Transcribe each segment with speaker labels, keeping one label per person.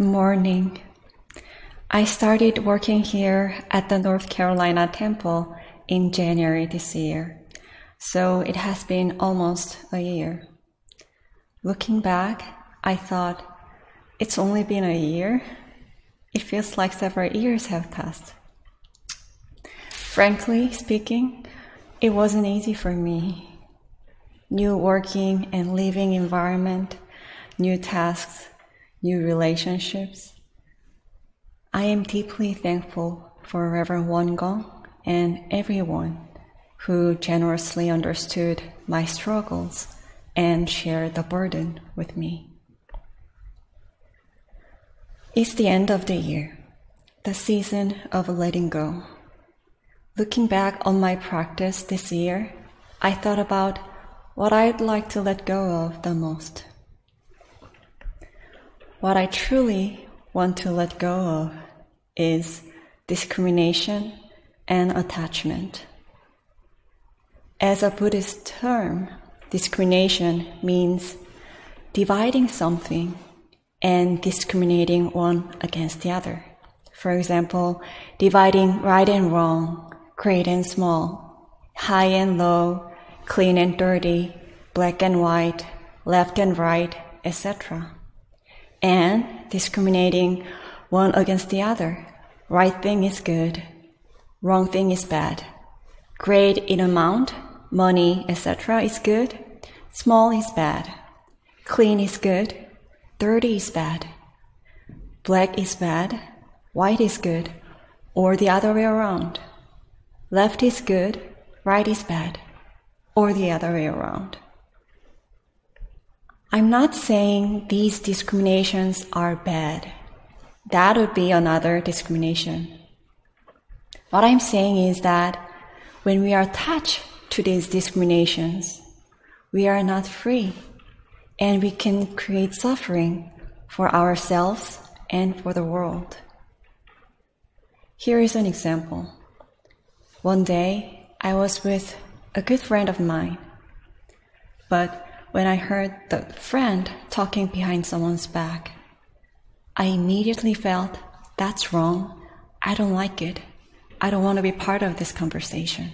Speaker 1: Good morning. I started working here at the North Carolina Temple in January this year, so it has been almost a year. Looking back, I thought, it's only been a year? It feels like several years have passed. Frankly speaking, it wasn't easy for me. New working and living environment, new tasks, new relationships. I am deeply thankful for Reverend Won and everyone who generously understood my struggles and shared the burden with me. It's the end of the year, the season of letting go. Looking back on my practice this year, I thought about what I'd like to let go of the most. What I truly want to let go of is discrimination and attachment. As a Buddhist term, discrimination means dividing something and discriminating one against the other. For example, dividing right and wrong, great and small, high and low, clean and dirty, black and white, left and right, etc. And discriminating one against the other. Right thing is good, wrong thing is bad. Great in amount, money, etc. is good, small is bad. Clean is good, dirty is bad. Black is bad, white is good, or the other way around. Left is good, right is bad, or the other way around. I'm not saying these discriminations are bad. That would be another discrimination. What I'm saying is that when we are attached to these discriminations, we are not free and we can create suffering for ourselves and for the world. Here is an example. One day, I was with a good friend of mine, but when I heard the friend talking behind someone's back, I immediately felt that's wrong. I don't like it. I don't want to be part of this conversation.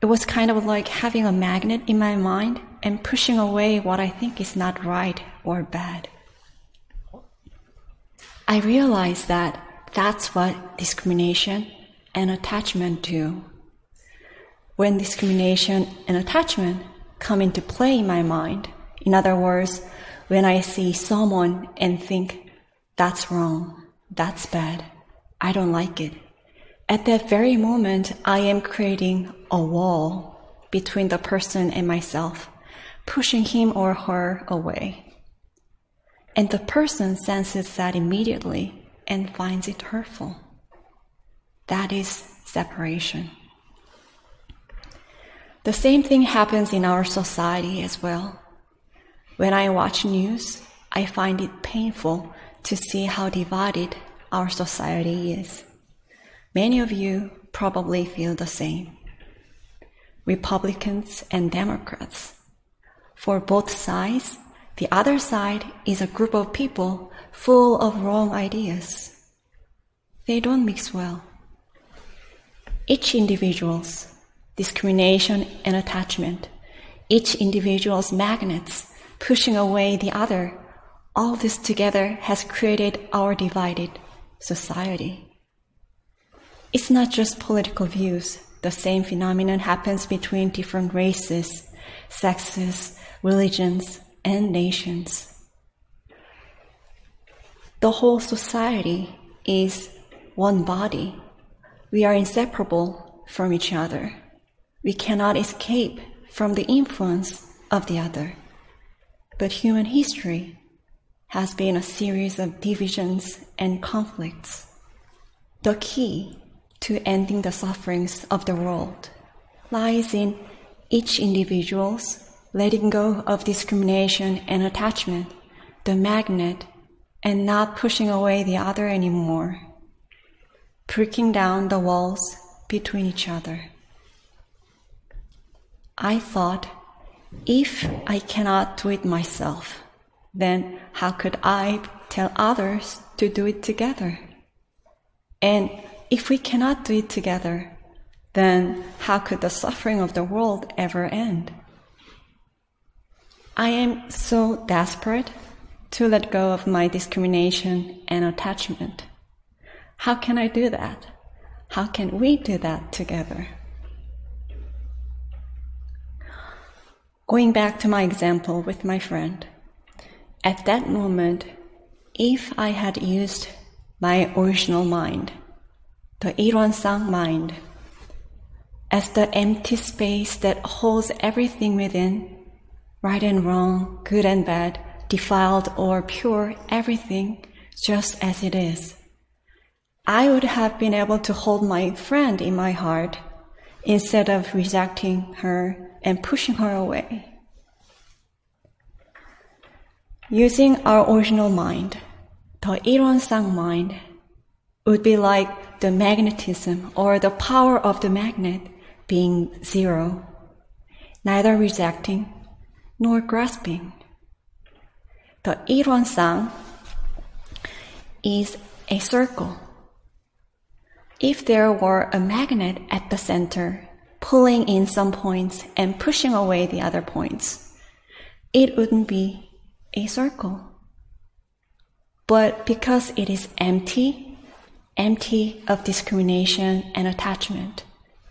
Speaker 1: It was kind of like having a magnet in my mind and pushing away what I think is not right or bad. I realized that that's what discrimination and attachment do. When discrimination and attachment come into play in my mind, in other words, when I see someone and think, that's wrong, that's bad, I don't like it, at that very moment, I am creating a wall between the person and myself, pushing him or her away. And the person senses that immediately and finds it hurtful. That is separation. The same thing happens in our society as well. When I watch news, I find it painful to see how divided our society is. Many of you probably feel the same. Republicans and Democrats. For both sides, the other side is a group of people full of wrong ideas. They don't mix well. Each individual's discrimination and attachment, each individual's magnets pushing away the other, all this together has created our divided society. It's not just political views. The same phenomenon happens between different races, sexes, religions, and nations. The whole society is one body. We are inseparable from each other. We cannot escape from the influence of the other. But human history has been a series of divisions and conflicts. The key to ending the sufferings of the world lies in each individual's letting go of discrimination and attachment, the magnet, and not pushing away the other anymore, breaking down the walls between each other. I thought, if I cannot do it myself, then how could I tell others to do it together. And if we cannot do it together, then how could the suffering of the world ever end? I am so desperate to let go of my discrimination and attachment. How can I do that? How can we do that together? Going back to my example with my friend, at that moment, if I had used my original mind, the Ilwonsang mind, as the empty space that holds everything within, right and wrong, good and bad, defiled or pure, everything just as it is. I would have been able to hold my friend in my heart instead of rejecting her and pushing her away. Using our original mind, the Ilwonsang mind, would be like the magnetism or the power of the magnet being zero, neither rejecting nor grasping. The Ilwonsang is a circle. If there were a magnet at the center, pulling in some points and pushing away the other points, it wouldn't be a circle. But because it is empty, empty of discrimination and attachment,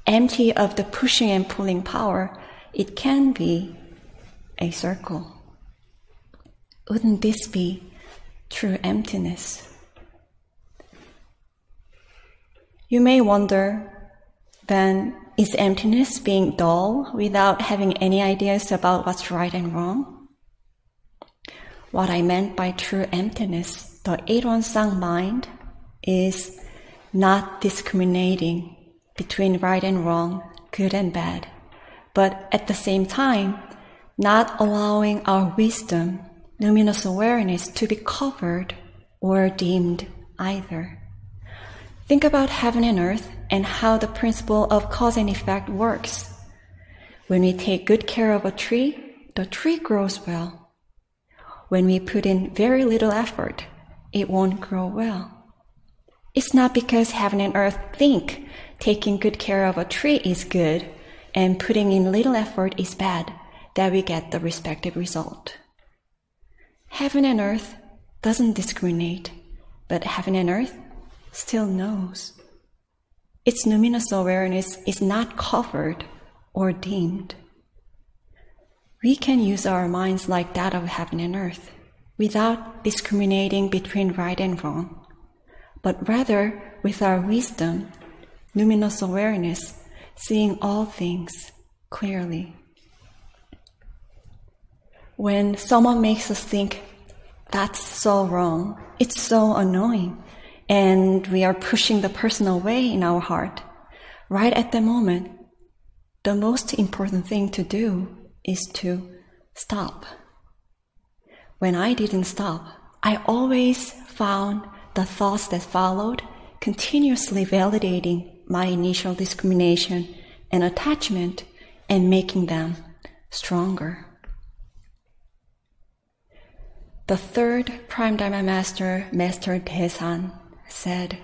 Speaker 1: empty of the pushing and pulling power, it can be a circle. Wouldn't this be true emptiness? You may wonder, then, is emptiness being dull without having any ideas about what's right and wrong? What I meant by true emptiness, the Ilwonsang mind, is not discriminating between right and wrong, good and bad, but at the same time, not allowing our wisdom, luminous awareness to be covered or dimmed either. Think about heaven and earth and how the principle of cause and effect works. When we take good care of a tree, the tree grows well. When we put in very little effort, it won't grow well. It's not because heaven and earth think taking good care of a tree is good and putting in little effort is bad that we get the respective result. Heaven and earth doesn't discriminate, but heaven and earth still knows. Its luminous awareness is not covered or dimmed. We can use our minds like that of heaven and earth without discriminating between right and wrong, but rather with our wisdom luminous awareness, seeing all things clearly. When someone makes us think, that's so wrong, it's so annoying, and we are pushing the person away in our heart, right at the moment, the most important thing to do is to stop. When I didn't stop, I always found the thoughts that followed continuously validating my initial discrimination and attachment and making them stronger. The third Prime Dharma Master, Master Daesan, said,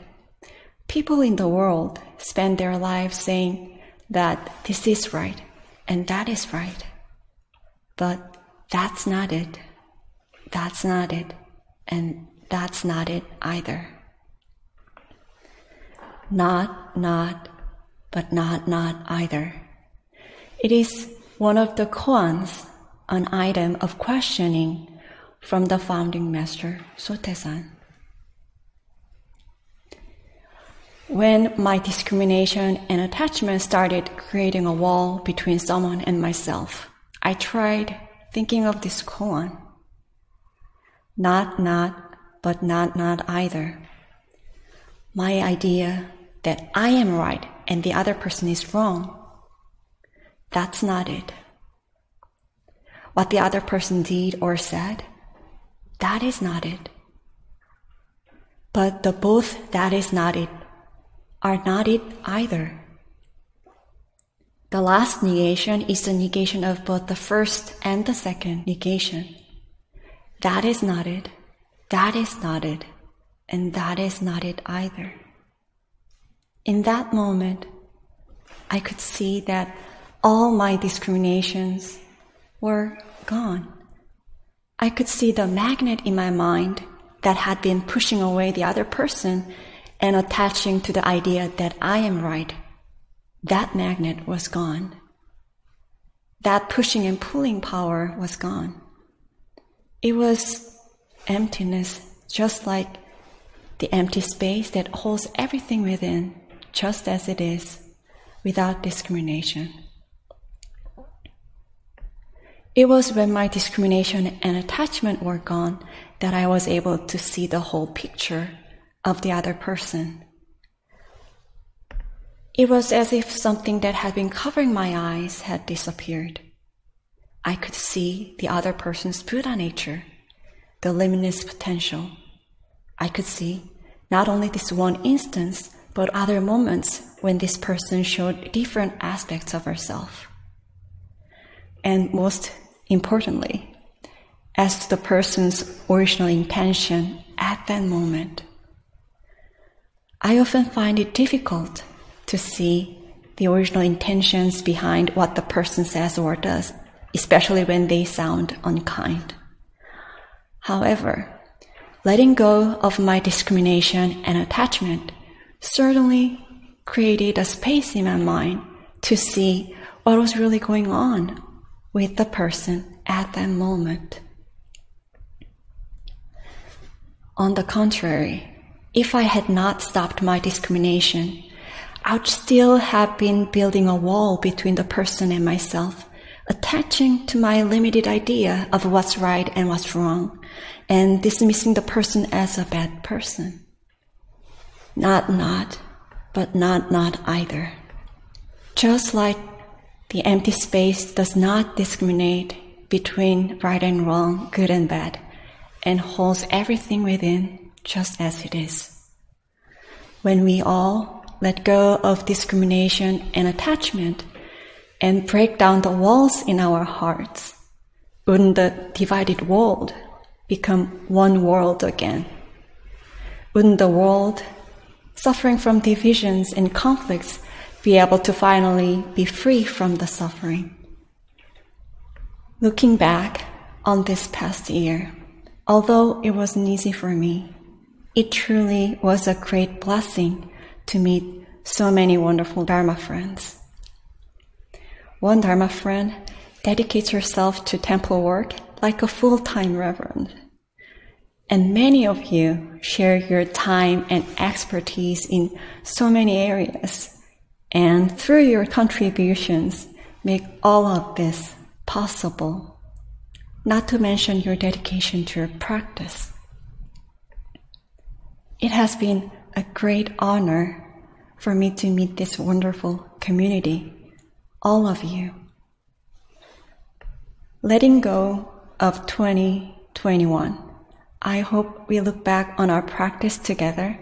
Speaker 1: People in the world spend their lives saying that this is right and that is right. But that's not it. That's not it. And that's not it either not, not, but not, not either. It is one of the koans, an item of questioning from the founding master, Sotaesan. When my discrimination and attachment started creating a wall between someone and myself, I tried thinking of this koan. Not, not, but not, not either. My idea that I am right and the other person is wrong. That's not it. What the other person did or said, that is not it. But the both that is not it are not it either. The last negation is the negation of both the first and the second negation. That is not it. that is not it, and that is not it either. In that moment, I could see that all my discriminations were gone. I could see the magnet in my mind that had been pushing away the other person and attaching to the idea that I am right. That magnet was gone. That pushing and pulling power was gone. It was emptiness, just like the empty space that holds everything within, just as it is, without discrimination. It was when my discrimination and attachment were gone that I was able to see the whole picture of the other person. It was as if something that had been covering my eyes had disappeared. I could see the other person's Buddha nature, the limitless potential. I could see not only this one instance, but other moments when this person showed different aspects of herself. And most importantly, as to the person's original intention at that moment. I often find it difficult to see the original intentions behind what the person says or does, especially when they sound unkind. However, letting go of my discrimination and attachment certainly created a space in my mind to see what was really going on with the person at that moment. On the contrary, if I had not stopped my discrimination, I would still have been building a wall between the person and myself, attaching to my limited idea of what's right and what's wrong, and dismissing the person as a bad person. Not not, but not not either. Just like the empty space does not discriminate between right and wrong, good and bad, and holds everything within just as it is. When we all let go of discrimination and attachment and break down the walls in our hearts, wouldn't the divided world become one world again? Wouldn't the world, suffering from divisions and conflicts, be able to finally be free from the suffering? Looking back on this past year, although it wasn't easy for me, it truly was a great blessing to meet so many wonderful Dharma friends. One Dharma friend dedicates herself to temple work like a full time reverend. And many of you share your time and expertise in so many areas. And through your contributions, make all of this possible. Not to mention your dedication to your practice. It has been a great honor for me to meet this wonderful community, all of you. Letting go of 2021, I hope we look back on our practice together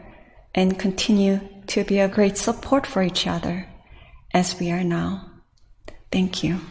Speaker 1: and continue to be a great support for each other as we are now. Thank you.